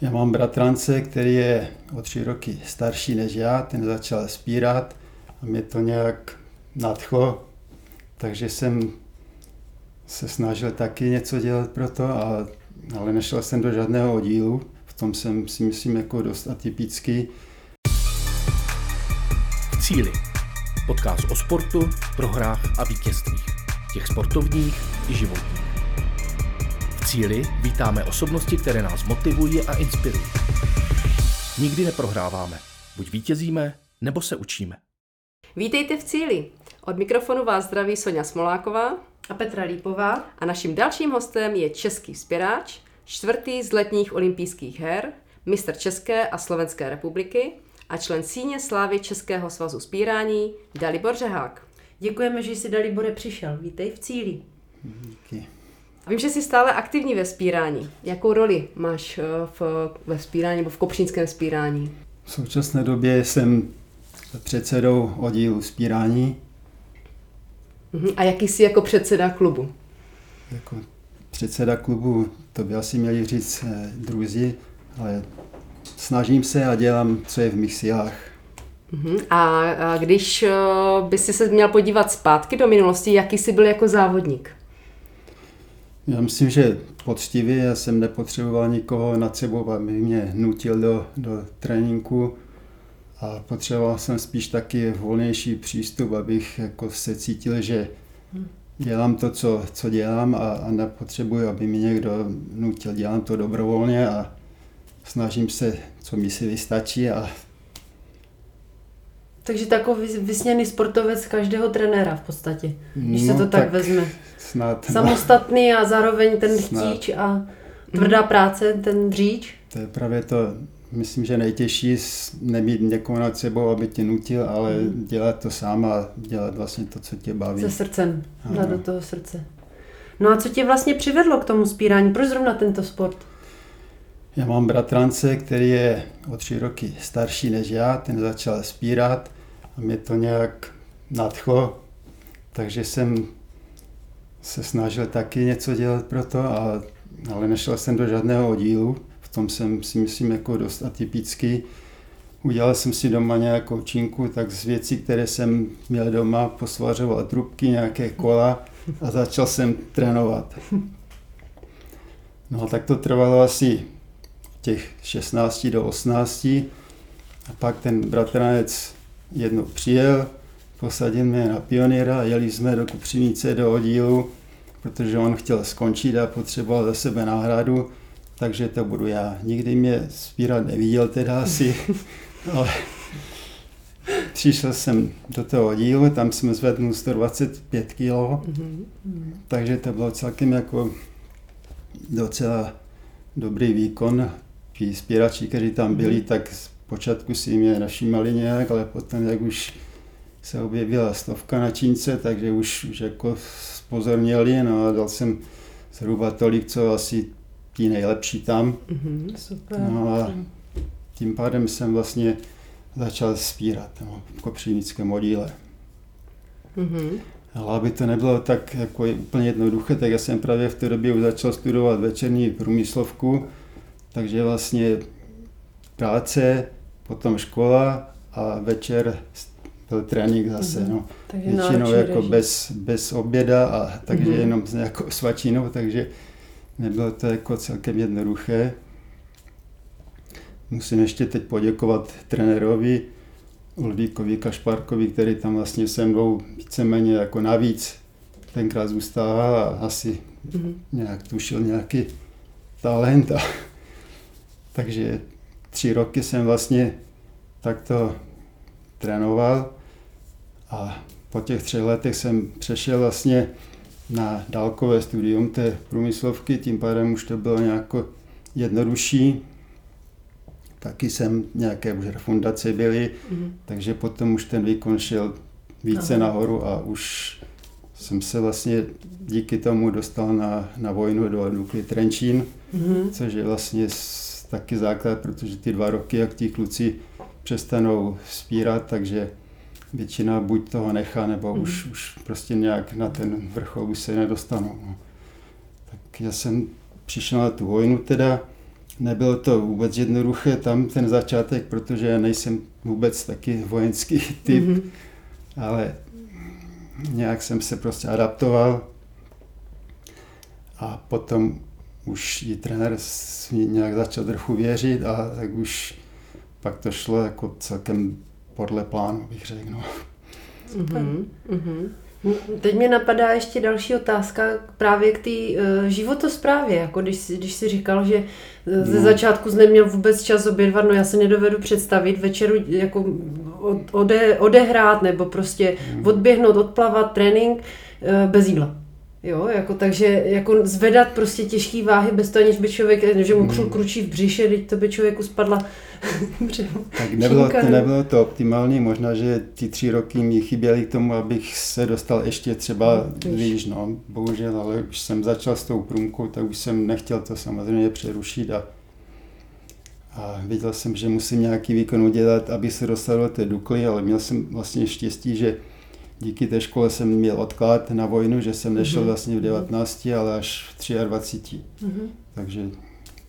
Já mám bratrance, který je o tři roky starší než já, ten začal spírat a mě to nějak nadchlo, takže jsem se snažil taky něco dělat pro to, ale nešel jsem do žádného oddílu. V tom jsem si myslím jako dost atypický. V cíli. Podcast o sportu, prohrách a vítězstvích. Těch sportovních i životních. Cíli vítáme osobnosti, které nás motivují a inspirují. Nikdy neprohráváme. Buď vítězíme, nebo se učíme. Vítejte v cíli. Od mikrofonu vás zdraví Sonja Smoláková a Petra Lípová. A naším dalším hostem je český spěráč, čtvrtý z letních olympijských her, mistr České a Slovenské republiky a člen síně slávy Českého svazu spírání Dalibor Řehák. Děkujeme, že jsi Dalibore přišel. Vítej v cíli. Díky. Vím, že jsi stále aktivní ve spírání. Jakou roli máš eh, v, ve spírání nebo v kopřínském spírání? V současné době jsem předsedou oddílu spírání. Uh-huh. A jaký jsi jako předseda klubu? Jako předseda klubu, to by asi měli říct eh, druzí, ale snažím se a dělám, co je v mých silách. Uh-huh. A, a když uh, by si se měl podívat zpátky do minulosti, jaký jsi byl jako závodník? Já myslím, že poctivě, já jsem nepotřeboval nikoho nad sebou, aby mě nutil do, do tréninku a potřeboval jsem spíš taky volnější přístup, abych jako se cítil, že dělám to, co, co dělám a, a nepotřebuji, aby mi někdo nutil. Dělám to dobrovolně a snažím se, co mi si vystačí a takže takový vysněný sportovec každého trenéra v podstatě, když no, se to tak, tak vezme. Snad. Samostatný a zároveň ten chtíč a tvrdá práce, ten dříč. To je právě to, myslím, že nejtěžší nemít někoho nad sebou, aby tě nutil, ale hmm. dělat to sám a dělat vlastně to, co tě baví. Se srdcem, dát do toho srdce. No a co tě vlastně přivedlo k tomu spírání? Proč zrovna tento sport? Já mám bratrance, který je o tři roky starší než já, ten začal spírat a mě to nějak nadchlo, takže jsem se snažil taky něco dělat pro to, a, ale nešel jsem do žádného oddílu, v tom jsem si myslím jako dost atypický. Udělal jsem si doma nějakou činku, tak z věcí, které jsem měl doma, posvařoval trubky, nějaké kola a začal jsem trénovat. No tak to trvalo asi těch 16 do 18 a pak ten bratranec jednou přijel, posadil mě na pionýra a jeli jsme do Kupřinice do oddílu, protože on chtěl skončit a potřeboval za sebe náhradu, takže to budu já. Nikdy mě spírat neviděl teda asi, ale přišel jsem do toho oddílu, tam jsme zvednul 125 kg, mm-hmm. takže to bylo celkem jako docela dobrý výkon. Ti spírači, kteří tam byli, mhm. tak počátku si mě našímali nějak, ale potom, jak už se objevila stovka na čínce, takže už, už jako spozorněli, no a dal jsem zhruba tolik, co asi ti nejlepší tam. Mm-hmm, super. No a tím pádem jsem vlastně začal spírat no, v kopřivnickém oddíle. Mm-hmm. Ale aby to nebylo tak jako úplně jednoduché, tak já jsem právě v té době už začal studovat večerní průmyslovku, takže vlastně práce, potom škola a večer byl trénink zase. Mm-hmm. No. Takže Většinou jako bez, bez oběda a takže mm-hmm. jenom s nějakou svačinou, takže nebylo to jako celkem jednoduché. Musím ještě teď poděkovat trenérovi Ulvíkovi Kašparkovi, který tam vlastně se mnou víceméně jako navíc tenkrát zůstával a asi mm-hmm. nějak tušil nějaký talent. A, takže tři roky jsem vlastně takto trénoval a po těch třech letech jsem přešel vlastně na dálkové studium té průmyslovky, tím pádem už to bylo nějak jednodušší. Taky jsem nějaké už refundace byly, mm-hmm. takže potom už ten výkon šel více Aha. nahoru a už jsem se vlastně díky tomu dostal na, na vojnu do Dukly Trenčín, mm-hmm. což je vlastně taky základ, protože ty dva roky, jak ti kluci přestanou spírat, takže většina buď toho nechá, nebo mm. už, už prostě nějak na ten vrchol už se nedostanou. No. Tak já jsem přišel na tu vojnu teda, nebylo to vůbec jednoduché tam ten začátek, protože já nejsem vůbec taky vojenský typ, mm-hmm. ale nějak jsem se prostě adaptoval a potom už i trenér nějak začal trochu věřit a tak už pak to šlo jako celkem podle plánu, bych řekl. No. Mm-hmm. Mm-hmm. Teď mě napadá ještě další otázka právě k té uh, životosprávě, jako když, když jsi říkal, že uh, ze no. začátku jsi neměl vůbec čas obědvat, no já se nedovedu představit večeru jako ode, odehrát nebo prostě mm. odběhnout, odplavat, trénink uh, bez jídla. Jo, jako takže jako zvedat prostě těžké váhy bez toho, aniž by člověk, že mu hmm. kručí v břiše, teď to by člověku spadla Tak nebylo to, nebylo to optimální, možná, že ty tři roky mi chyběly k tomu, abych se dostal ještě třeba výš, no, bohužel, ale už jsem začal s tou průmkou, tak už jsem nechtěl to samozřejmě přerušit a, a viděl jsem, že musím nějaký výkon udělat, aby se dostal do té Dukly, ale měl jsem vlastně štěstí, že díky té škole jsem měl odklad na vojnu, že jsem nešel mhm. vlastně v 19, ale až v 23. Mm-hmm. Takže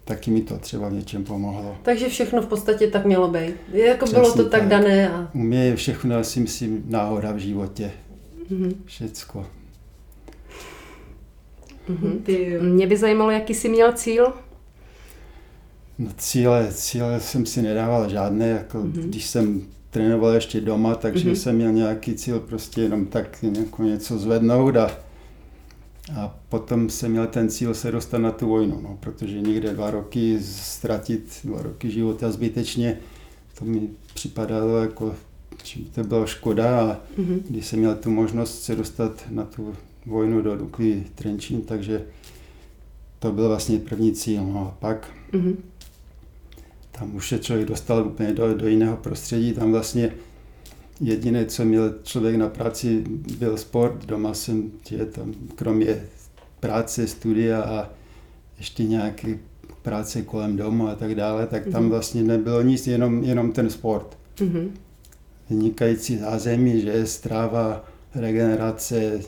taky mi to třeba v něčem pomohlo. Takže všechno v podstatě tak mělo být. Jako Přesně bylo to tak, tak dané. A... U mě je všechno asi myslím náhoda v životě. Mm-hmm. Všecko. Mm-hmm. Mě by zajímalo, jaký jsi měl cíl? No cíle, cíle jsem si nedával žádné, jako mm-hmm. když jsem trénoval ještě doma, takže mm-hmm. jsem měl nějaký cíl prostě jenom tak jako něco zvednout a a potom jsem měl ten cíl se dostat na tu vojnu, no, protože někde dva roky ztratit, dva roky života zbytečně, to mi připadalo jako, že to byla škoda a mm-hmm. když jsem měl tu možnost se dostat na tu vojnu do Dukly Trenčín, takže to byl vlastně první cíl. No a pak mm-hmm. Tam už se člověk dostal úplně do, do jiného prostředí, tam vlastně Jediné, co měl člověk na práci, byl sport. Doma jsem tě tam, kromě práce, studia a ještě nějaké práce kolem domu a tak dále, tak tam mhm. vlastně nebylo nic, jenom, jenom ten sport. Mm-hmm. Vynikající zázemí, že stráva, regenerace,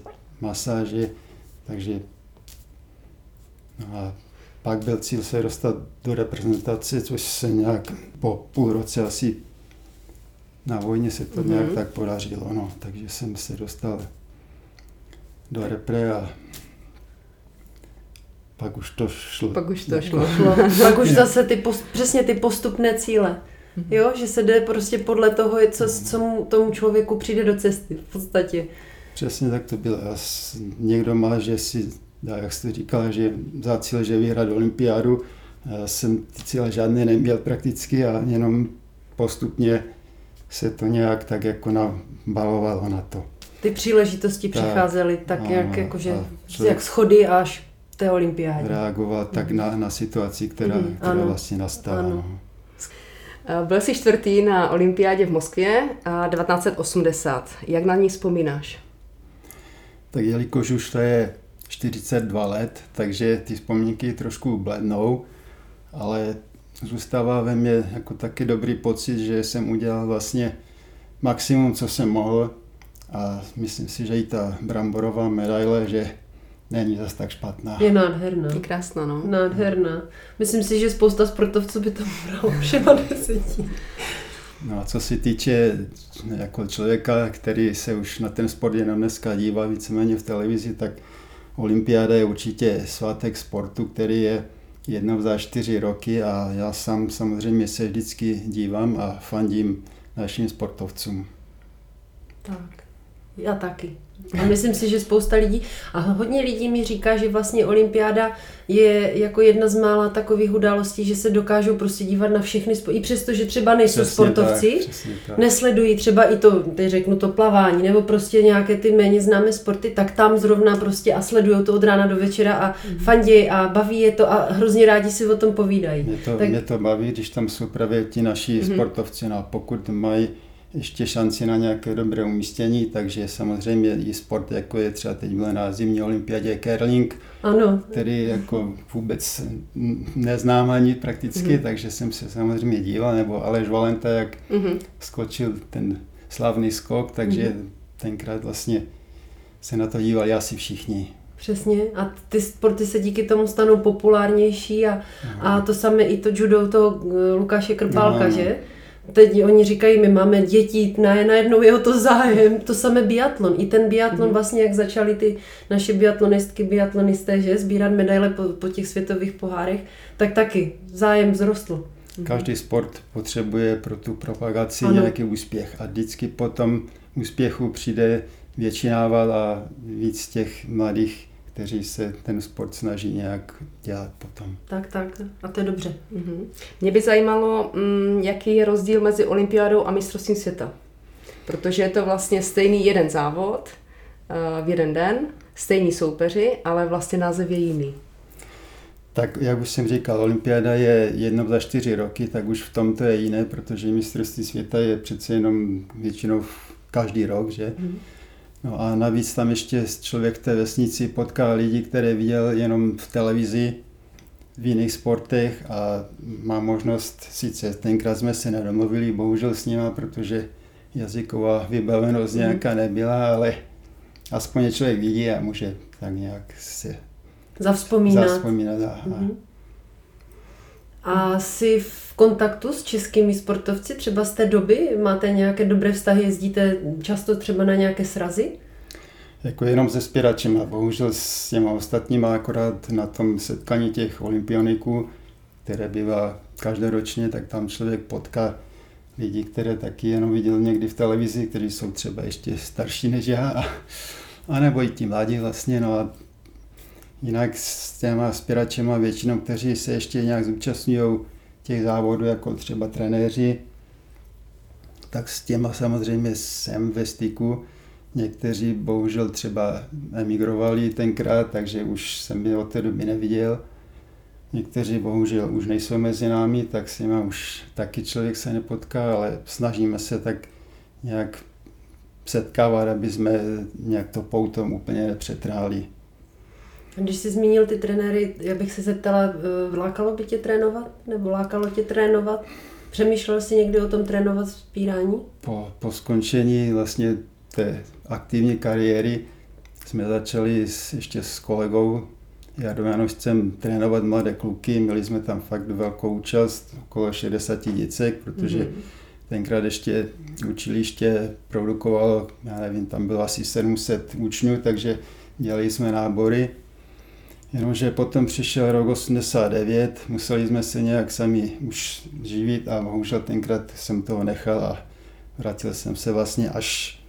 masáže, takže no a pak byl cíl se dostat do reprezentace, což se nějak po půl roce asi na vojně se to mm-hmm. nějak tak podařilo, no, takže jsem se dostal do repre a pak už to šlo. Pak už to šlo. šlo. pak už zase ty post, přesně ty postupné cíle. Mm-hmm. Jo, že se jde prostě podle toho, co, co mu, tomu člověku přijde do cesty v podstatě. Přesně tak to bylo. Někdo má, že si, jak jste říkal, že za cíl, že vyhrát olympiádu, já jsem ty cíle žádné neměl prakticky a jenom postupně se to nějak tak jako nabalovalo na to. Ty příležitosti tak, přicházely tak, ano, jak, jakože, jak schody až té olympiádě. Reagovat tak na, na situaci, která, mm, která ano, vlastně nastala. Ano. No. Eh, byl jsi čtvrtý na olympiádě v Moskvě 1980. Jak na ní vzpomínáš? Tak jelikož už to je 42 let, takže ty vzpomínky trošku blednou, ale zůstává ve mně jako taky dobrý pocit, že jsem udělal vlastně maximum, co jsem mohl a myslím si, že i ta bramborová medaile, že není zase tak špatná. Je nádherná. Je krásná, no. Nádherná. Myslím si, že spousta sportovců by to bralo všema deseti. No a co se týče jako člověka, který se už na ten sport jenom dneska dívá víceméně v televizi, tak olympiáda je určitě svátek sportu, který je jednou za čtyři roky a já sám samozřejmě se vždycky dívám a fandím našim sportovcům. Tak, já taky. A myslím si, že spousta lidí, a hodně lidí mi říká, že vlastně olympiáda je jako jedna z mála takových událostí, že se dokážou prostě dívat na všechny, i přesto, že třeba nejsou přesně sportovci, tak, tak. nesledují třeba i to, teď řeknu to plavání, nebo prostě nějaké ty méně známé sporty, tak tam zrovna prostě a sledují to od rána do večera a mm. fandí a baví je to a hrozně rádi si o tom povídají. Mě to, tak... mě to baví, když tam jsou právě ti naši mm. sportovci, no a pokud mají ještě šanci na nějaké dobré umístění, takže samozřejmě i sport, jako je třeba teď byl na zimní olympiádě curling, ano. který jako vůbec neznám ani prakticky, mm. takže jsem se samozřejmě díval, nebo Aleš Valenta, jak mm. skočil ten slavný skok, takže mm. tenkrát vlastně se na to dívali asi všichni. Přesně. A ty sporty se díky tomu stanou populárnější a, a to samé i to judo toho eh, Lukáše Krpálka, No. že? Teď oni říkají, my máme děti, na, najednou je o to zájem, to samé biatlon. I ten biatlon Mhm. vlastně, jak začaly ty naše biatlonistky, biatlonisté, že, sbírat medaile po, po těch světových pohárech, tak taky zájem vzrostl. Každý sport potřebuje pro tu propagaci Ano. nějaký úspěch a vždycky po tom úspěchu přijde větší nával a víc těch mladých, kteří se ten sport snaží nějak dělat potom. Tak, tak. A to je dobře. Mhm. Mě by zajímalo, mm, jaký je rozdíl mezi olympiádou a mistrovstvím světa. Protože je to vlastně stejný jeden závod eh, v jeden den, stejní soupeři, ale vlastně název je jiný. Tak jak už jsem říkal, olympiáda je jednou za čtyři roky, tak už v tom to je jiné, protože mistrovství světa je přece jenom většinou každý rok, že? Mhm. No a navíc tam ještě člověk v té vesnici potká lidi, které viděl jenom v televizi, v jiných sportech a má možnost, sice tenkrát jsme se nedomluvili, bohužel s nima, protože jazyková vybavenost nějaká nebyla, ale aspoň člověk vidí a může tak nějak se Zavzpomínat. zaspomínat. A, Mhm. A jsi v kontaktu s českými sportovci třeba z té doby? Máte nějaké dobré vztahy? Jezdíte často třeba na nějaké srazy? Jako jenom se spěračema, bohužel s těma ostatníma akorát na tom setkání těch olympioniků, které bývá každoročně, tak tam člověk potká lidi, které taky jenom viděl někdy v televizi, kteří jsou třeba ještě starší než já, a, a nebo i ti mladí vlastně, no a jinak s těma spěračema většinou, kteří se ještě nějak zúčastňují těch závodů, jako třeba trenéři, tak s těma samozřejmě jsem ve styku. Někteří bohužel třeba emigrovali tenkrát, takže už jsem je od té doby neviděl. Někteří bohužel už nejsou mezi námi, tak s nimi už taky člověk se nepotká, ale snažíme se tak nějak setkávat, aby jsme nějak to poutom úplně nepřetráli. Když jsi zmínil ty trenéry, já bych se zeptala, eh, lákalo by tě trénovat? Nebo lákalo tě trénovat? Přemýšlel jsi někdy o tom trénovat vzpírání? Po, po skončení vlastně té aktivní kariéry jsme začali s, ještě s kolegou Jardojanošcem trénovat mladé kluky. Měli jsme tam fakt velkou účast, okolo 60 děcek, protože Mhm. tenkrát ještě učiliště produkovalo, já nevím, tam bylo asi 700 učňů, takže dělali jsme nábory. Jenomže potom přišel rok 89, museli jsme se nějak sami už živit a bohužel tenkrát jsem toho nechal a vrátil jsem se vlastně až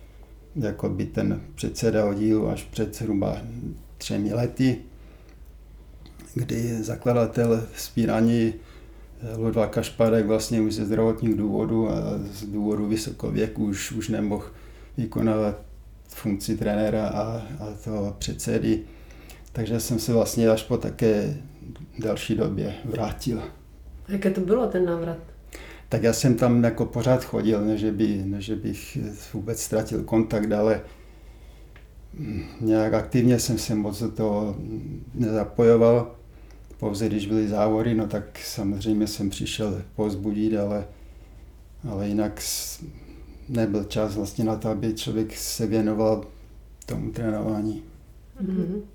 jako by ten předseda oddílu až před zhruba třemi lety, kdy zakladatel spírání Ludva Kašparek vlastně už ze zdravotních důvodů a z důvodu vysokověku už, už nemohl vykonávat funkci trenéra a, a toho předsedy. Takže jsem se vlastně až po také další době vrátil. Jaké to bylo ten návrat? Tak já jsem tam jako pořád chodil, než by, než bych vůbec ztratil kontakt, ale nějak aktivně jsem se moc do toho nezapojoval. Pouze když byly závody, no tak samozřejmě jsem přišel pozbudit, ale, ale jinak nebyl čas vlastně na to, aby člověk se věnoval tomu trénování. Mhm.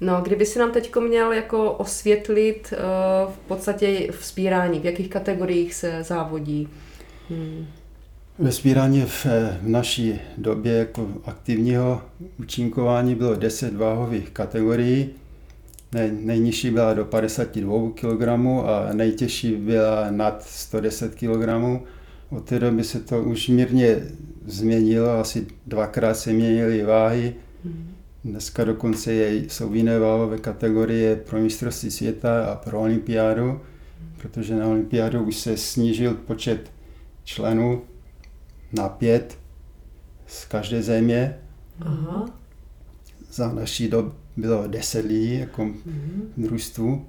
No, kdyby si nám teď měl jako osvětlit uh, v podstatě vzpírání, v jakých kategoriích se závodí. Hmm. Ve spírání v, v naší době jako aktivního účinkování bylo 10 váhových kategorií. Nej, nejnižší byla do 52 kg a nejtěžší byla nad 110 kg. Od té doby se to už mírně změnilo, asi dvakrát se měnily váhy. Dneska dokonce je, jsou jiné váhové kategorie pro mistrovství světa a pro olympiádu, protože na olympiádu už se snížil počet členů na pět z každé země. Aha. Za naší dob bylo deset lidí jako Mhm. v družstvu.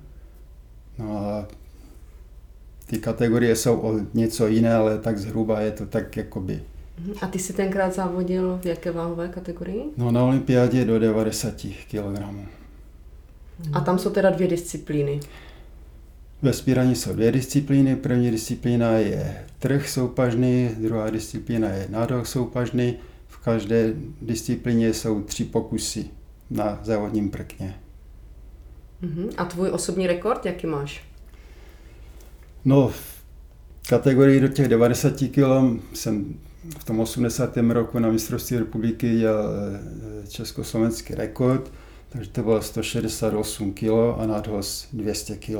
No a ty kategorie jsou o něco jiné, ale tak zhruba je to tak jakoby. Mhm. A ty jsi tenkrát závodil v jaké váhové kategorii? No na olympiádě do 90 kg. A tam jsou teda dvě disciplíny. Ve spíraní jsou dvě disciplíny. První disciplína je trh soupažný, druhá disciplína je nádor soupažný. V každé disciplíně jsou tři pokusy na závodním prkně. Uh-huh. A tvůj osobní rekord, jaký máš? No, v kategorii do těch 90 kg jsem v tom 80. roku na mistrovství republiky dělal eh, československý rekord, takže to bylo 168 kg a nadhoz 200 kg.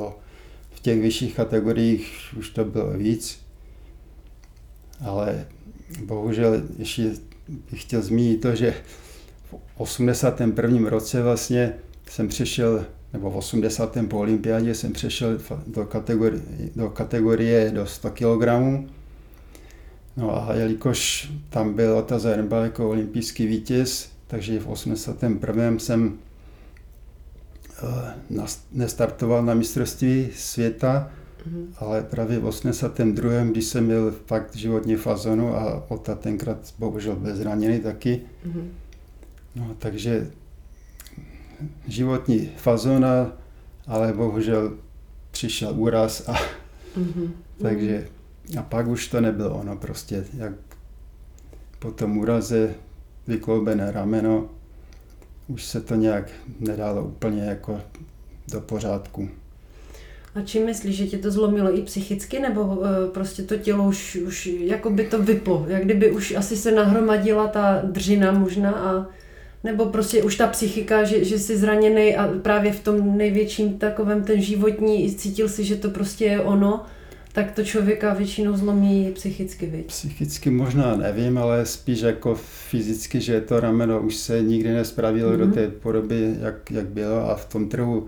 V těch vyšších kategoriích už to bylo víc, ale bohužel ještě bych chtěl zmínit to, že v 81. roce vlastně jsem přešel, nebo v 80. po olympiádě jsem přešel do kategorie, do kategorie do 100 kg. No a jelikož tam byl Ota Zernbal jako olympijský vítěz, takže v 81. jsem eh, nestartoval na mistrovství světa, mm-hmm. ale právě v 82. když jsem měl fakt životní fazonu a Ota tenkrát bohužel byl zraněný taky, mm-hmm. no takže životní fazona, ale bohužel přišel úraz a mm-hmm. takže a pak už to nebylo ono prostě, jak po tom úraze vykloubené rameno, už se to nějak nedalo úplně jako do pořádku. A čím myslíš, že tě to zlomilo i psychicky, nebo uh, prostě to tělo už, už jako by to vyplo, jak kdyby už asi se nahromadila ta dřina možná a nebo prostě už ta psychika, že, že jsi zraněný a právě v tom největším takovém ten životní cítil si, že to prostě je ono, tak to člověka většinou zlomí psychicky, viď? Psychicky možná nevím, ale spíš jako fyzicky, že to rameno už se nikdy nespravilo mm-hmm. do mhm. té podoby, jak, jak bylo a v tom trhu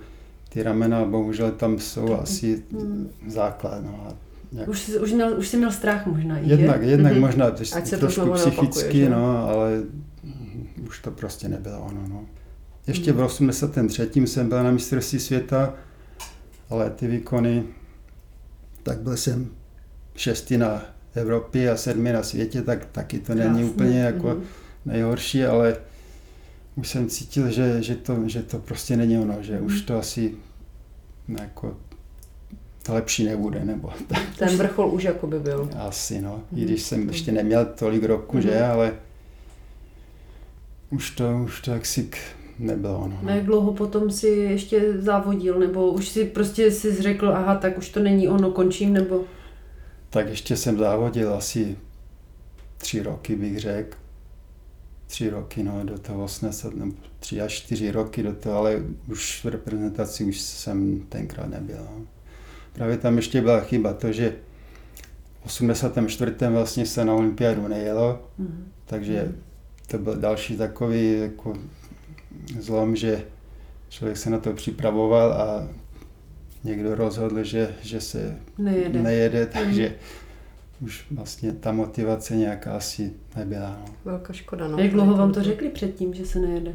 ty ramena bohužel tam jsou mm-hmm. asi mm. základ. No, a jak... už, jsi, už, měl, už jsi měl strach možná. Jednak, je? jednak mm-hmm. možná to trošku psychicky, no, ale už to prostě nebylo ono. No. Ještě mm. v 83. jsem byl na mistrovství světa, ale ty výkony tak byl jsem šestý na Evropě a sedmý na světě, tak taky to není Krásný. úplně jako mm. nejhorší, ale už jsem cítil, že, že, to, že to prostě není ono, že už to asi jako to lepší nebude, nebo tak. Ten vrchol už jako by byl. Asi, no. Mm. I když jsem ještě neměl tolik roku, mm. že, ale už to, už to jaksi nebylo. No. Jak dlouho potom si ještě závodil, nebo už si prostě si řekl, aha, tak už to není ono, končím, nebo? Tak ještě jsem závodil asi tři roky, bych řekl. Tři roky, no, do toho 80, nebo tři až čtyři roky do toho, ale už v reprezentaci už jsem tenkrát nebyl. No. Právě tam ještě byla chyba to, že v 84. vlastně se na olympiádu nejelo, mm. takže to byl další takový jako zlom, že člověk se na to připravoval a někdo rozhodl, že, že se nejede, nejede mhm. takže mm. už vlastně ta motivace nějaká asi nebyla. No. Velká škoda. No. Jak dlouho vám to řekli předtím, že se nejede?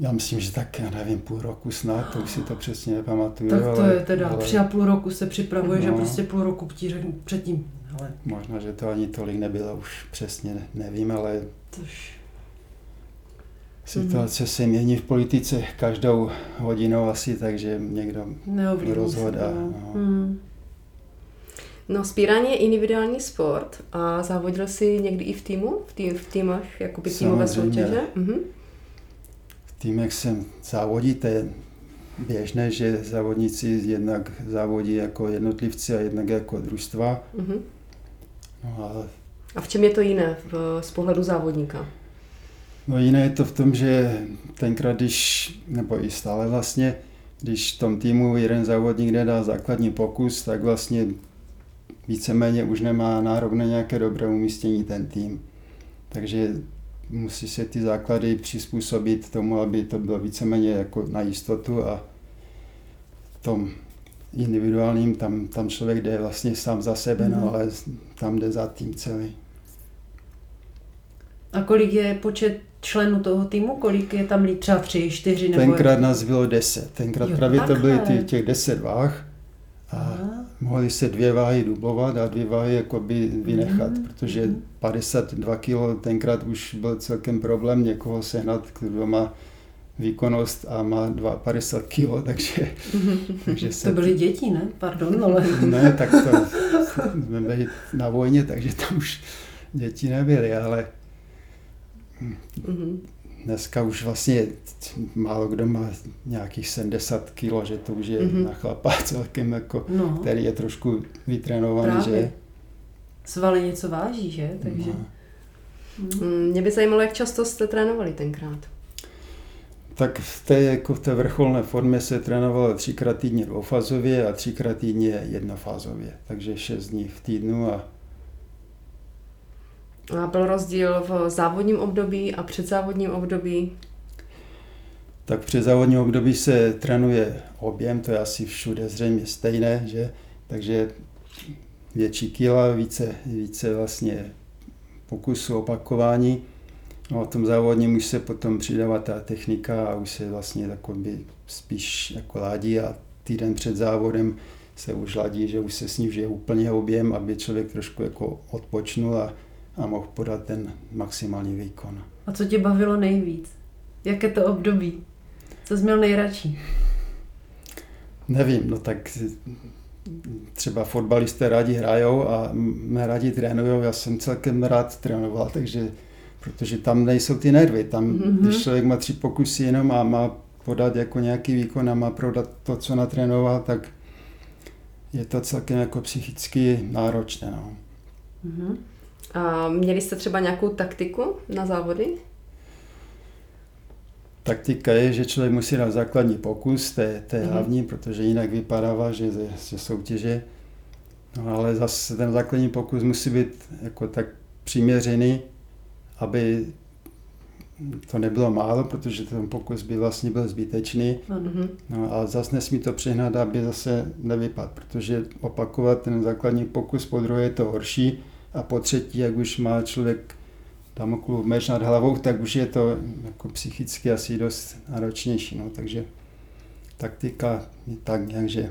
Já myslím, že tak, já nevím, půl roku snad, to už si to přesně nepamatuju. Tak to ale, je teda, ale... tři a půl roku se připravuje, no, že prostě půl roku ti řeknu předtím. Ale... Možná, že to ani tolik nebylo, už přesně nevím, ale... Tož Situace se mění v politice každou hodinou asi, takže někdo rozhodá. No. Hmm. No, spírání je individuální sport a závodil jsi někdy i v týmu? V, tým, v týmech, jakoby týmové soutěže? Mhm. V týmech jsem závodí, to je běžné, že závodníci jednak závodí jako jednotlivci a jednak jako družstva. Mhm. No a... a v čem je to jiné v, z pohledu závodníka? No jiné je to v tom, že tenkrát, když, nebo i stále vlastně, když v tom týmu jeden závodník nedá základní pokus, tak vlastně víceméně už nemá nárok na nějaké dobré umístění ten tým. Takže musí se ty základy přizpůsobit tomu, aby to bylo víceméně jako na jistotu a v tom individuálním, tam, tam člověk jde vlastně sám za sebe, mm. no, mhm. ale tam jde za tým celý. A kolik je počet členů toho týmu? Kolik je tam třeba tři, čtyři? Nebo Tenkrát nás bylo deset. Tenkrát jo, právě takhle. to byly ty, těch deset váh. A Aha. mohly se dvě váhy dublovat a dvě váhy jakoby vynechat, mm. protože 52 kg tenkrát už byl celkem problém někoho sehnat, kdo má výkonnost a má 50 kg, takže... takže se... To byly děti, ne? Pardon, ale... ne, tak to jsme byli na vojně, takže tam už děti nebyly, ale Mm-hmm. dneska už vlastně málo kdo má nějakých 70 kg, že to už je mm-hmm. na chlapa celkem jako, no. který je trošku vytrénovaný, Právě. že? Svaly něco váží, že? Takže... No. Mm. Mě by zajímalo, jak často jste trénovali tenkrát. Tak v té, jako v té vrcholné formě se trénovalo třikrát týdně dvoufázově a třikrát týdně jednofázově. Takže šest dní v týdnu a a byl rozdíl v závodním období a předzávodním období? Tak v předzávodním období se trénuje objem, to je asi všude zřejmě stejné, že? Takže větší kila, více, více vlastně pokusu, opakování. No a v tom závodním už se potom přidává ta technika a už se vlastně takový spíš jako ládí a týden před závodem se už ladí, že už se snižuje úplně objem, aby člověk trošku jako odpočnul a a mohl podat ten maximální výkon. A co tě bavilo nejvíc? Jaké to období? Co jsi měl nejradši? Nevím, no tak třeba fotbalisté rádi hrajou a rádi trénují. Já jsem celkem rád trénoval, takže protože tam nejsou ty nervy. Tam, mm-hmm. když člověk má tři pokusy jenom a má podat jako nějaký výkon a má prodat to, co natrénoval, tak je to celkem jako psychicky náročné. No. Mm-hmm. A měli jste třeba nějakou taktiku na závody? Taktika je, že člověk musí dát základní pokus, to je, to je mm-hmm. hlavní, protože jinak vypadává, že ze soutěže. No, ale zase ten základní pokus musí být jako tak přiměřený, aby to nebylo málo, protože ten pokus by vlastně byl zbytečný. Mm-hmm. No, a zase nesmí to přehnat, aby zase nevypadl, protože opakovat ten základní pokus po druhé je to horší, a po třetí, jak už má člověk Damoklu meč nad hlavou, tak už je to jako psychicky asi dost náročnější. No. Takže taktika je tak nějak, že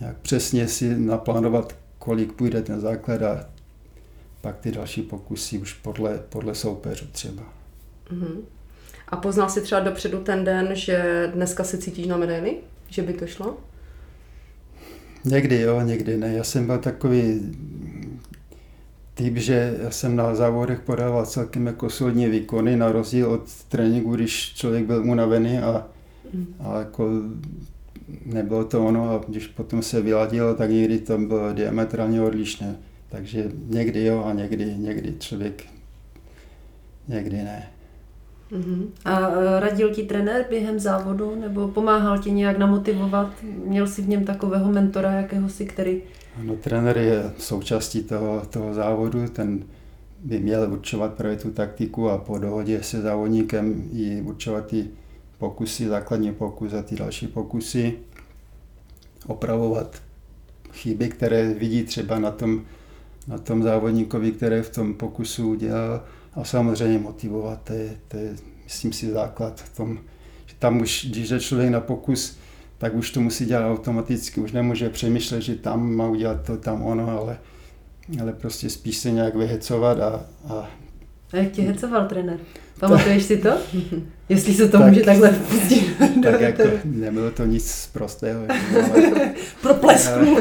nějak přesně si naplánovat, kolik půjde ten základ a pak ty další pokusy už podle, podle soupeřů třeba. Uh-huh. A poznal si třeba dopředu ten den, že dneska se cítíš na medaili? Že by to šlo? Někdy jo, někdy ne. Já jsem byl takový typ, že já jsem na závodech podával celkem jako solidní výkony, na rozdíl od tréninku, když člověk byl unavený a, a jako nebylo to ono a když potom se vyladilo, tak někdy to bylo diametrálně odlišné. Takže někdy jo a někdy, někdy člověk, někdy ne. Uh-huh. A e, radil ti trenér během závodu nebo pomáhal ti nějak namotivovat? Měl jsi v něm takového mentora jakéhosi, který No, trenér je součástí toho, toho závodu, ten by měl určovat právě tu taktiku a po dohodě se závodníkem i určovat ty pokusy, základní pokus a ty další pokusy, opravovat chyby, které vidí třeba na tom, na tom závodníkovi, které v tom pokusu udělal a samozřejmě motivovat, to je, to je myslím si základ v tom, že tam už, když je člověk na pokus, tak už to musí dělat automaticky, už nemůže přemýšlet, že tam má udělat to, tam ono, ale, ale prostě spíš se nějak vyhecovat a, a a jak tě hecoval trenér? Pamatuješ si to? Jestli se to tak, může takhle pustit. tak jako nebylo to nic prostého. Pro plesku.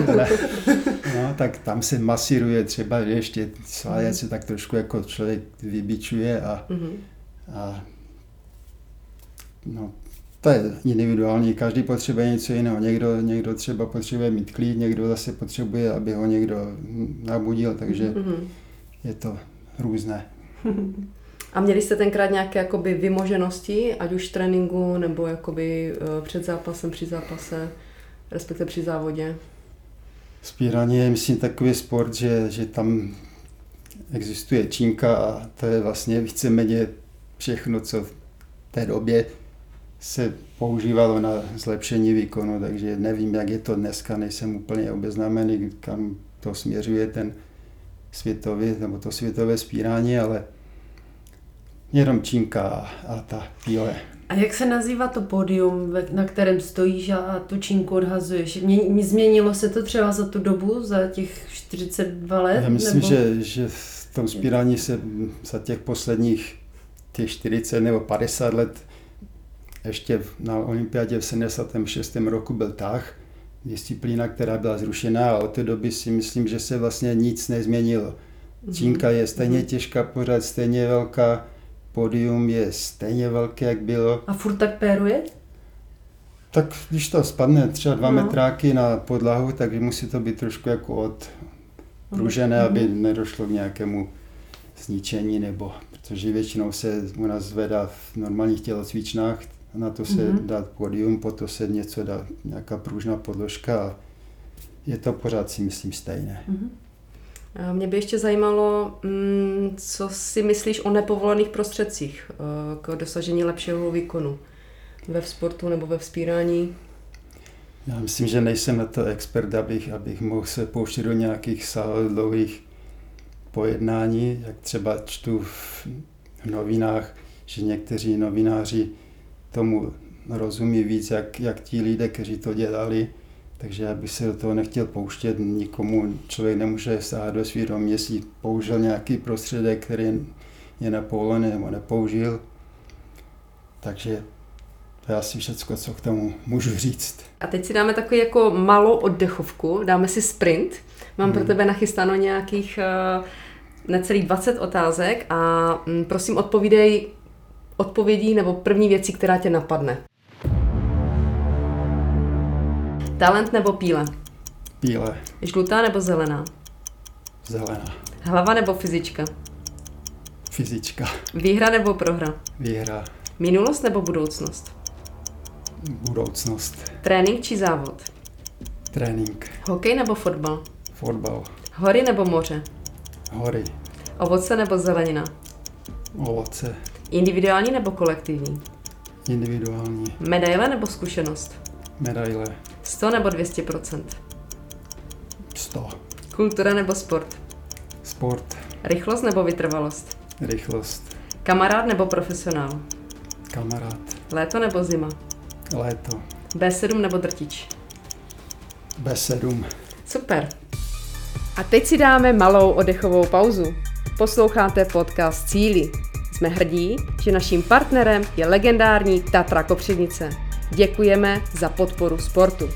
no, tak tam se masíruje třeba, že ještě svádět se tak trošku jako člověk vybičuje a, mhm. a no, to je individuální, každý potřebuje něco jiného. Někdo, někdo třeba potřebuje mít klid, někdo zase potřebuje, aby ho někdo nabudil, takže mm-hmm. je to různé. A měli jste tenkrát nějaké jakoby vymoženosti, ať už tréninku, nebo jakoby eh, před zápasem, při zápase, respektive při závodě? Spírání je, myslím, takový sport, že, že tam existuje čínka a to je vlastně víceméně všechno, co v té době se používalo na zlepšení výkonu, takže nevím, jak je to dneska, nejsem úplně obeznámený, kam to směřuje ten světový, nebo to světové spírání, ale jenom čínka a ta píle. A jak se nazývá to pódium, na kterém stojíš a tu čínku odhazuješ? Mě, změnilo se to třeba za tu dobu, za těch 42 let? Já myslím, nebo... že, že v tom spírání se za těch posledních těch 40 nebo 50 let ještě na olympiádě v 76. roku byl tah, disciplína, která byla zrušená a od té doby si myslím, že se vlastně nic nezměnilo. Mhm. Čínka je stejně mhm. těžká, pořád stejně velká, pódium je stejně velké, jak bylo. A furt tak péruje? Tak když to spadne třeba dva No. metráky na podlahu, tak musí to být trošku jako od pružené, aby nedošlo k nějakému zničení, nebo protože většinou se u nás zvedá v normálních tělocvičnách, na to se Mhm. dá pódium, potom se něco dá, nějaká pružná podložka a je to pořád si myslím stejné. Mhm. A Mě by ještě zajímalo, mm, co si myslíš o nepovolených prostředcích eh, k dosažení lepšího výkonu ve sportu nebo ve vzpírání. Já myslím, že nejsem na to expert, abych, abych mohl se pouštět do nějakých sál dlouhých pojednání, jak třeba čtu v novinách, že někteří novináři tomu rozumí víc, jak, jak ti lidé, kteří to dělali. Takže já bych se do toho nechtěl pouštět, nikomu člověk nemůže sahat do svědomí, jestli použil nějaký prostředek, který je nepovolený nebo nepoužil. Takže to je asi všecko, co k tomu můžu říct. A teď si dáme takový jako malou oddechovku, dáme si sprint. Mám pro Mhm. tebe nachystáno nějakých eh, necelých 20 otázek a mm, prosím odpovídej odpovědí nebo první věcí, která tě napadne. Talent nebo píle? Píle, Žlutá nebo zelená? zelená, Hlava nebo fyzička? fyzička, Výhra nebo prohra? výhra, Minulost nebo budoucnost? budoucnost, Trénink či závod? trénink, Hokej nebo fotbal? fotbal, Hory nebo moře? hory, Ovoce nebo zelenina? ovoce, Individuální nebo kolektivní? individuální, Medaile nebo zkušenost? medaile, 100 nebo 200% 100, Kultura nebo sport? sport, Rychlost nebo vytrvalost? rychlost, Kamarád nebo profesionál? kamarád, Léto nebo zima? léto, B7 nebo drtič? B7. Super. A teď si dáme malou oddechovou pauzu. Posloucháte podcast Cíly. Jsme hrdí, že naším partnerem je legendární Tatra Kopřivnice. Děkujeme za podporu sportu.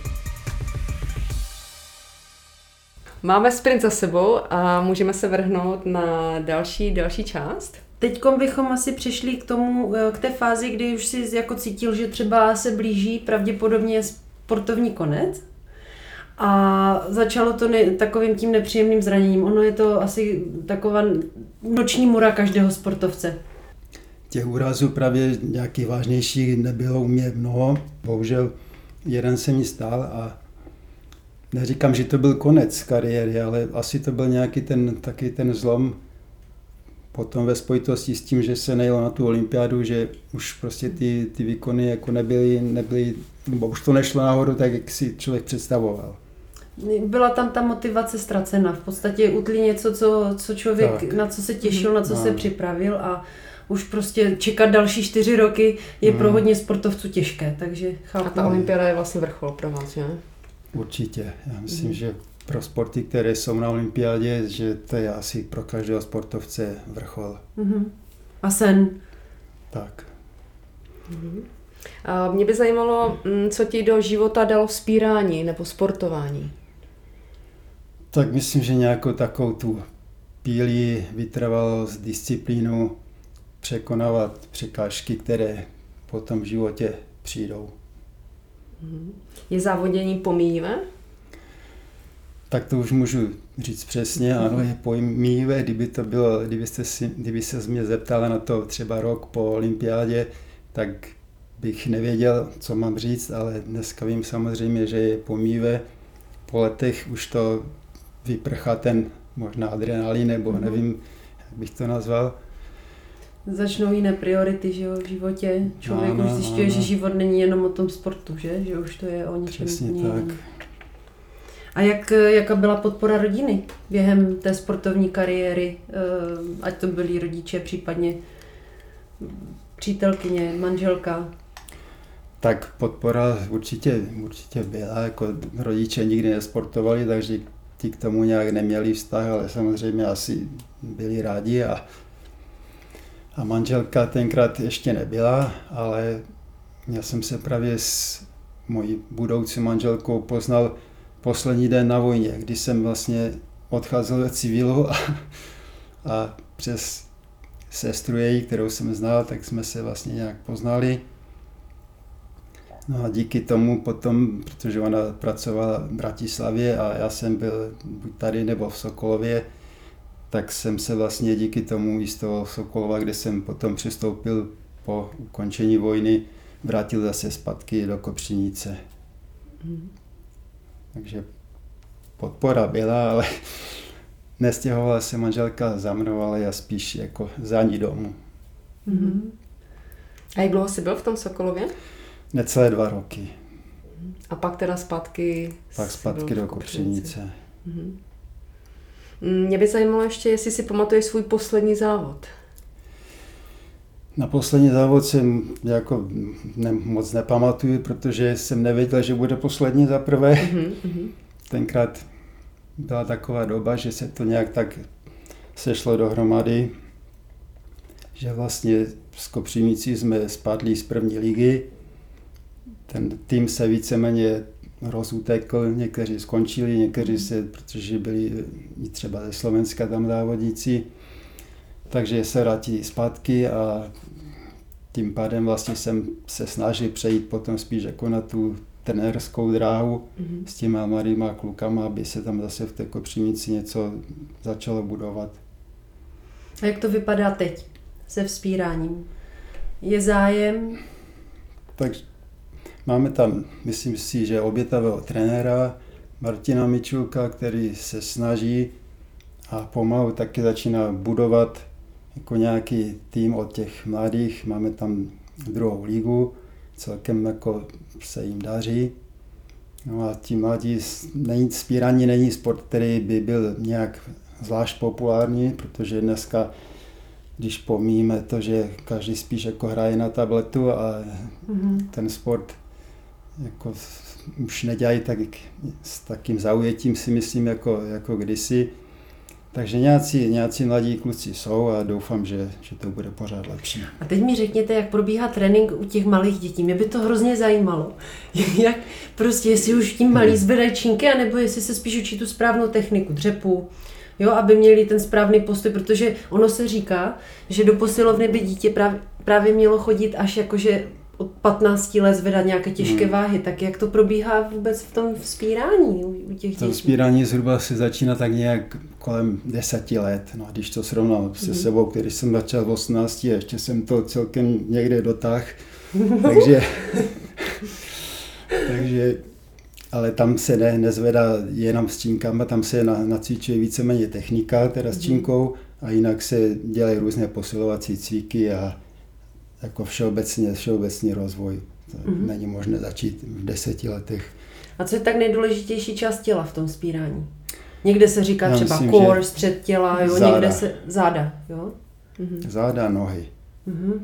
Máme sprint za sebou a můžeme se vrhnout na další, další část. Teď bychom asi přišli k tomu, eh, k té fázi, kdy už si jako cítil, že třeba se blíží pravděpodobně sportovní konec. A začalo to ne, takovým tím nepříjemným zraněním. Ono je to asi taková noční mura každého sportovce. Těch úrazů právě nějakých vážnějších nebylo u mě mnoho. Bohužel jeden se mi stál a neříkám, že to byl konec kariéry, ale asi to byl nějaký ten, taky ten zlom potom ve spojitosti s tím, že se nejelo na tu olympiádu, že už prostě ty, ty výkony jako nebyly, nebyly, nebo už to nešlo nahoru tak, jak si člověk představoval. Byla tam ta motivace ztracena. V podstatě utlí něco, co, co člověk, Tak. na co se těšil, na co No. se připravil a už prostě čekat další čtyři roky je Mm. pro hodně sportovců těžké, takže chápu. A ta olympiáda je vlastně vrchol pro vás, že? Určitě. Já myslím, Mhm. že pro sporty, které jsou na olympiádě, že to je asi pro každého sportovce vrchol. Mhm. A sen. Tak. A mě by zajímalo, mm, co ti do života dalo vzpírání nebo sportování. Tak myslím, že nějakou takovou tu píli, vytrvalost, disciplínu, překonávat překážky, které potom v životě přijdou. Je závodění pomíjivé? Tak to už můžu říct přesně, ano, je pojmivé, kdyby to bylo, kdybyste si, kdyby se mě zeptala na to třeba rok po olympiádě, tak bych nevěděl, co mám říct, ale dneska vím samozřejmě, že je pomívé. Po letech už to vyprchá ten možná adrenalin, nebo Mhm. nevím, jak bych to nazval. Začnou jiné priority že jo, v životě. Člověk Ano, už zjišťuje, ano. že život není jenom o tom sportu, že? Že už to je o něčem Přesně jiném. tak. A jak, jaká byla podpora rodiny během té sportovní kariéry? Eh, Ať to byli rodiče, případně přítelkyně, manželka. Tak podpora určitě, určitě byla, jako rodiče nikdy nesportovali, takže ti k tomu nějak neměli vztah, ale samozřejmě asi byli rádi a, a manželka tenkrát ještě nebyla, ale já jsem se právě s mojí budoucí manželkou poznal poslední den na vojně, kdy jsem vlastně odcházel do civilu a, a přes sestru její, kterou jsem znal, tak jsme se vlastně nějak poznali. No a díky tomu potom, protože ona pracovala v Bratislavě a já jsem byl buď tady nebo v Sokolově, tak jsem se vlastně díky tomu i z toho Sokolova, kde jsem potom přistoupil po ukončení vojny, vrátil zase zpátky do Kopřinice. Mm. Takže podpora byla, ale nestěhovala se manželka za mnou, ale já spíš jako za ní domů. Mm-hmm. A jak dlouho jsi byl v tom Sokolově? Necelé dva roky. A pak teda zpátky? Pak zpátky do Kopřinice. Mm-hmm. Mě by zajímalo ještě, jestli si pamatuješ svůj poslední závod. Na poslední závod jsem jako ne, moc nepamatuju, protože jsem nevěděl, že bude poslední za prvé. Mm-hmm. Tenkrát byla taková doba, že se to nějak tak sešlo dohromady, že vlastně s Kopřivnicí jsme spadli z první ligy. Ten tým se víceméně rozutekl, někteří skončili, někteří se, protože byli i třeba ze Slovenska tam závodníci, takže se vrátili zpátky a tím pádem vlastně jsem se snažil přejít potom spíš jako na tu trenérskou dráhu mm-hmm. s těma mladýma klukama, aby se tam zase v té kopřinici něco začalo budovat. A jak to vypadá teď se vzpíráním? Je zájem? Tak máme tam, myslím si, že obětavého trenéra Martina Mičulka, který se snaží a pomalu taky začíná budovat jako nějaký tým od těch mladých. Máme tam druhou ligu, celkem jako se jim daří. No a ti mladí, není, spírání není sport, který by byl nějak zvlášť populární, protože dneska, když pomíme to, že každý spíš jako hraje na tabletu a mm-hmm. ten sport jako už nedělají tak, s takým zaujetím si myslím jako, jako kdysi, takže nějací, nějací mladí kluci jsou a doufám, že, že to bude pořád lepší. A teď mi řekněte, jak probíhá trénink u těch malých dětí. Mě by to hrozně zajímalo. jak prostě, jestli už tím malí zvedají činky, anebo jestli se spíš učí tu správnou techniku, dřepu, jo, aby měli ten správný postoj, protože ono se říká, že do posilovny by dítě právě, právě mělo chodit až jakože od 15 let zvedat nějaké těžké hmm. váhy, tak jak to probíhá vůbec v tom vzpírání u těch dětí? To vzpírání zhruba se začíná tak nějak kolem 10 let, no, když to srovnám se hmm. sebou, který jsem začal v 18 a ještě jsem to celkem někde dotáhl, takže, takže ale tam se ne, nezvedá jenom s činkama, tam se na, nacvičuje víceméně technika, teda s hmm. činkou, a jinak se dělají různé posilovací cviky a jako všeobecně, všeobecný rozvoj. To mm-hmm. není možné začít v deseti letech. A co je tak nejdůležitější část těla v tom spírání? Někde se říká Já třeba myslím, core, střed těla, jo? Záda. někde se záda, jo? Mm-hmm. Záda, nohy. Mm-hmm.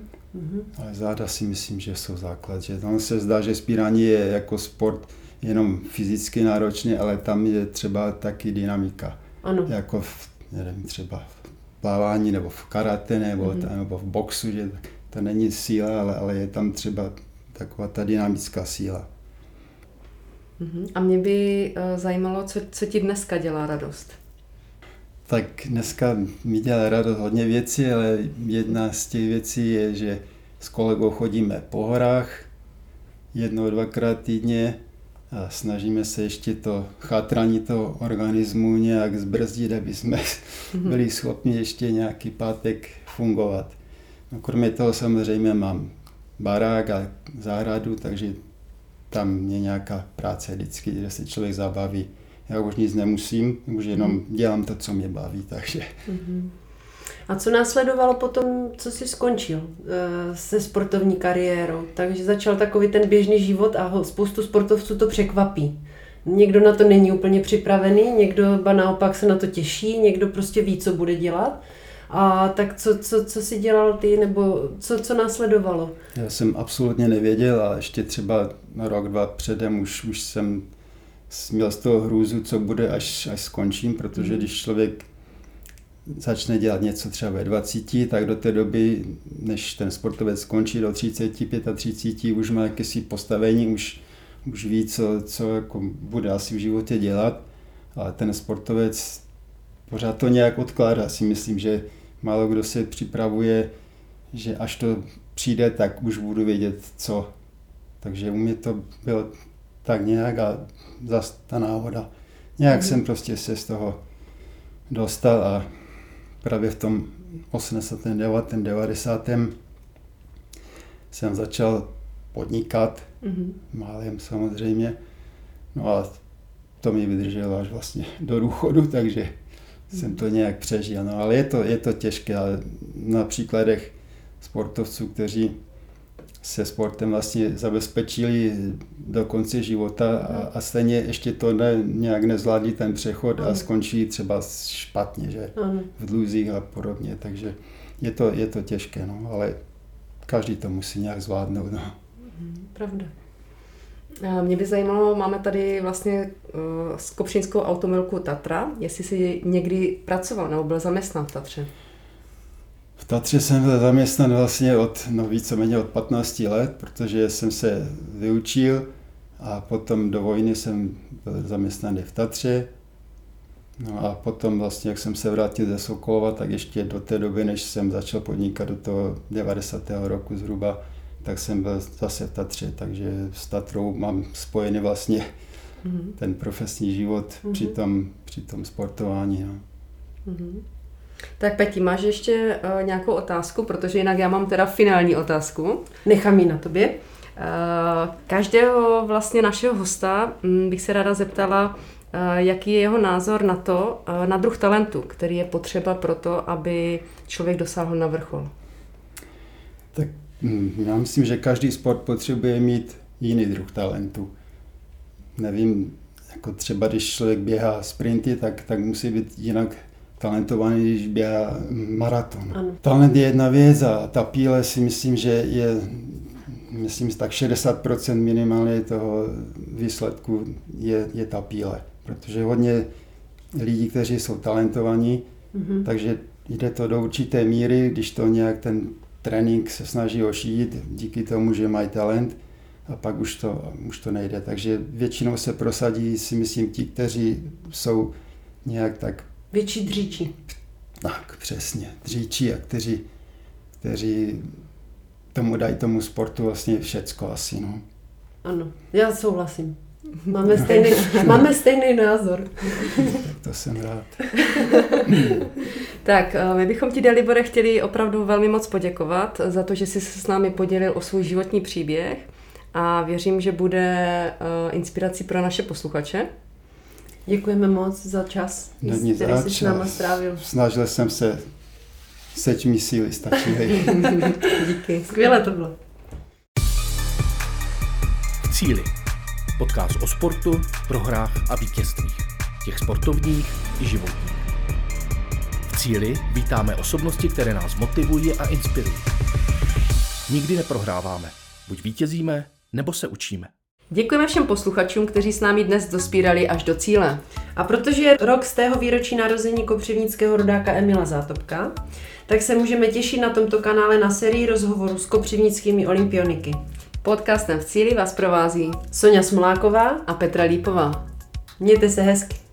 Ale záda si myslím, že jsou základ. Že tam se zdá, že spírání je jako sport jenom fyzicky náročný, ale tam je třeba taky dynamika. Ano. Jako v, nevím, třeba v plávání nebo v karate nebo, mm-hmm. nebo v boxu, že to není síla, ale, ale je tam třeba taková ta dynamická síla. Mhm. A mě by uh, zajímalo, co, co ti dneska dělá radost? Tak dneska mi dělá radost hodně věcí, ale jedna z těch věcí je, že s kolegou chodíme po horách jednou, dvakrát týdně a snažíme se ještě to chátrání toho organismu nějak zbrzdit, aby jsme byli schopni ještě nějaký pátek fungovat. No, kromě toho samozřejmě mám barák a zahradu, takže tam mě nějaká práce vždycky, kde se člověk zabaví. Já už nic nemusím, už jenom mhm. dělám to, co mě baví, takže. Mm-hmm. A co následovalo potom, co jsi skončil e, se sportovní kariérou? Takže začal takový ten běžný život a spoustu sportovců to překvapí. Někdo na to není úplně připravený, někdo ba naopak se na to těší, někdo prostě ví, co bude dělat. A tak co, co, co jsi dělal ty, nebo co, co následovalo? Já jsem absolutně nevěděl a ještě třeba rok, dva předem už, už jsem měl z toho hrůzu, co bude, až, až skončím, protože když člověk začne dělat něco třeba ve 20, tak do té doby, než ten sportovec skončí do 30, 35, už má jakési postavení, už, už ví, co, co jako bude asi v životě dělat. Ale ten sportovec pořád to nějak odkládá. Si myslím, že málo kdo se připravuje, že až to přijde, tak už budu vědět, co. Takže u mě to bylo tak nějak a zase ta náhoda. Nějak mm-hmm. jsem prostě se z toho dostal a právě v tom 89. 90. jsem začal podnikat, mm-hmm. málem samozřejmě. No a to mi vydrželo až vlastně do důchodu, takže. Jsem to nějak přežil. No ale je to, je to těžké, ale na příkladech sportovců, kteří se sportem vlastně zabezpečili do konce života a, a stejně ještě to ne, nějak nezvládli ten přechod a skončí třeba špatně, že v dluzích a podobně, takže je to, je to těžké, no, ale každý to musí nějak zvládnout. No. Pravda. Mě by zajímalo, máme tady vlastně uh, skopřinskou automilku Tatra, jestli jsi někdy pracoval nebo byl zaměstnán v Tatře. V Tatře jsem byl zaměstnan vlastně od, no víceméně od 15 let, protože jsem se vyučil a potom do vojny jsem byl zaměstnaný v Tatře. No a potom vlastně, jak jsem se vrátil ze Sokolova, tak ještě do té doby, než jsem začal podnikat do toho 90. roku zhruba, tak jsem byl zase v Tatře, takže s Tatrou mám spojený vlastně mm-hmm. ten profesní život mm-hmm. při, tom, při tom sportování. No. Mm-hmm. Tak Peti, máš ještě uh, nějakou otázku, protože jinak já mám teda finální otázku. Nechám ji na tobě. Uh, každého vlastně našeho hosta um, bych se ráda zeptala, uh, jaký je jeho názor na to, uh, na druh talentu, který je potřeba pro to, aby člověk dosáhl na vrchol. Tak já myslím, že každý sport potřebuje mít jiný druh talentu. Nevím, jako třeba když člověk běhá sprinty, tak, tak musí být jinak talentovaný, když běhá maraton. Ano. Talent je jedna věc a ta píle si myslím, že je myslím tak 60% minimálně toho výsledku je, je ta píle. Protože hodně lidí, kteří jsou talentovaní, mm-hmm. takže jde to do určité míry, když to nějak ten trénink se snaží ošít, díky tomu, že mají talent, a pak už to, už to nejde. Takže většinou se prosadí, si myslím, ti, kteří jsou nějak tak Větší dříči. Tak, přesně. Dříči a kteří, kteří tomu dají tomu sportu vlastně všecko asi, no. Ano, já souhlasím. Máme stejný, máme stejný názor. tak to jsem rád. tak, eh, my bychom ti, Delibore, chtěli opravdu velmi moc poděkovat za to, že jsi se s námi podělil o svůj životní příběh a věřím, že bude eh, inspirací pro naše posluchače. Děkujeme moc za čas, Není který jsi s náma strávil. Snažil jsem se, seč mi síly stačily. Díky. Skvěle to bylo. V cíli. Podcast o sportu, prohrách a vítězstvích. Těch sportovních i životních. Cíli vítáme osobnosti, které nás motivují a inspirují. Nikdy neprohráváme. Buď vítězíme, nebo se učíme. Děkujeme všem posluchačům, kteří s námi dnes dospírali až do cíle. A protože je rok z tého výročí narození kopřivnického rodáka Emila Zátopka, tak se můžeme těšit na tomto kanále na sérii rozhovorů s kopřivnickými olympioniky. Podcastem v cíli vás provází Sonja Smoláková a Petra Lípová. Mějte se hezky.